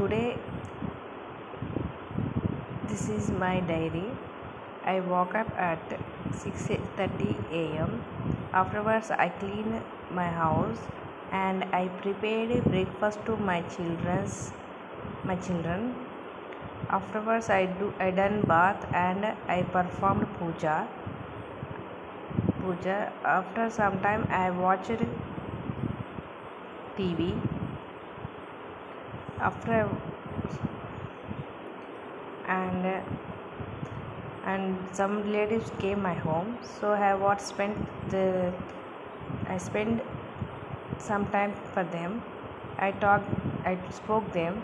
today this is my diary. I woke up at 6:30 am afterwards i clean my house and i prepared breakfast to my children's my children. Afterwards i do i done bath and i performed puja. Puja. After some time i watched tv after and and some relatives came my home. So i what spent the i spent some time for them. I talked i spoke them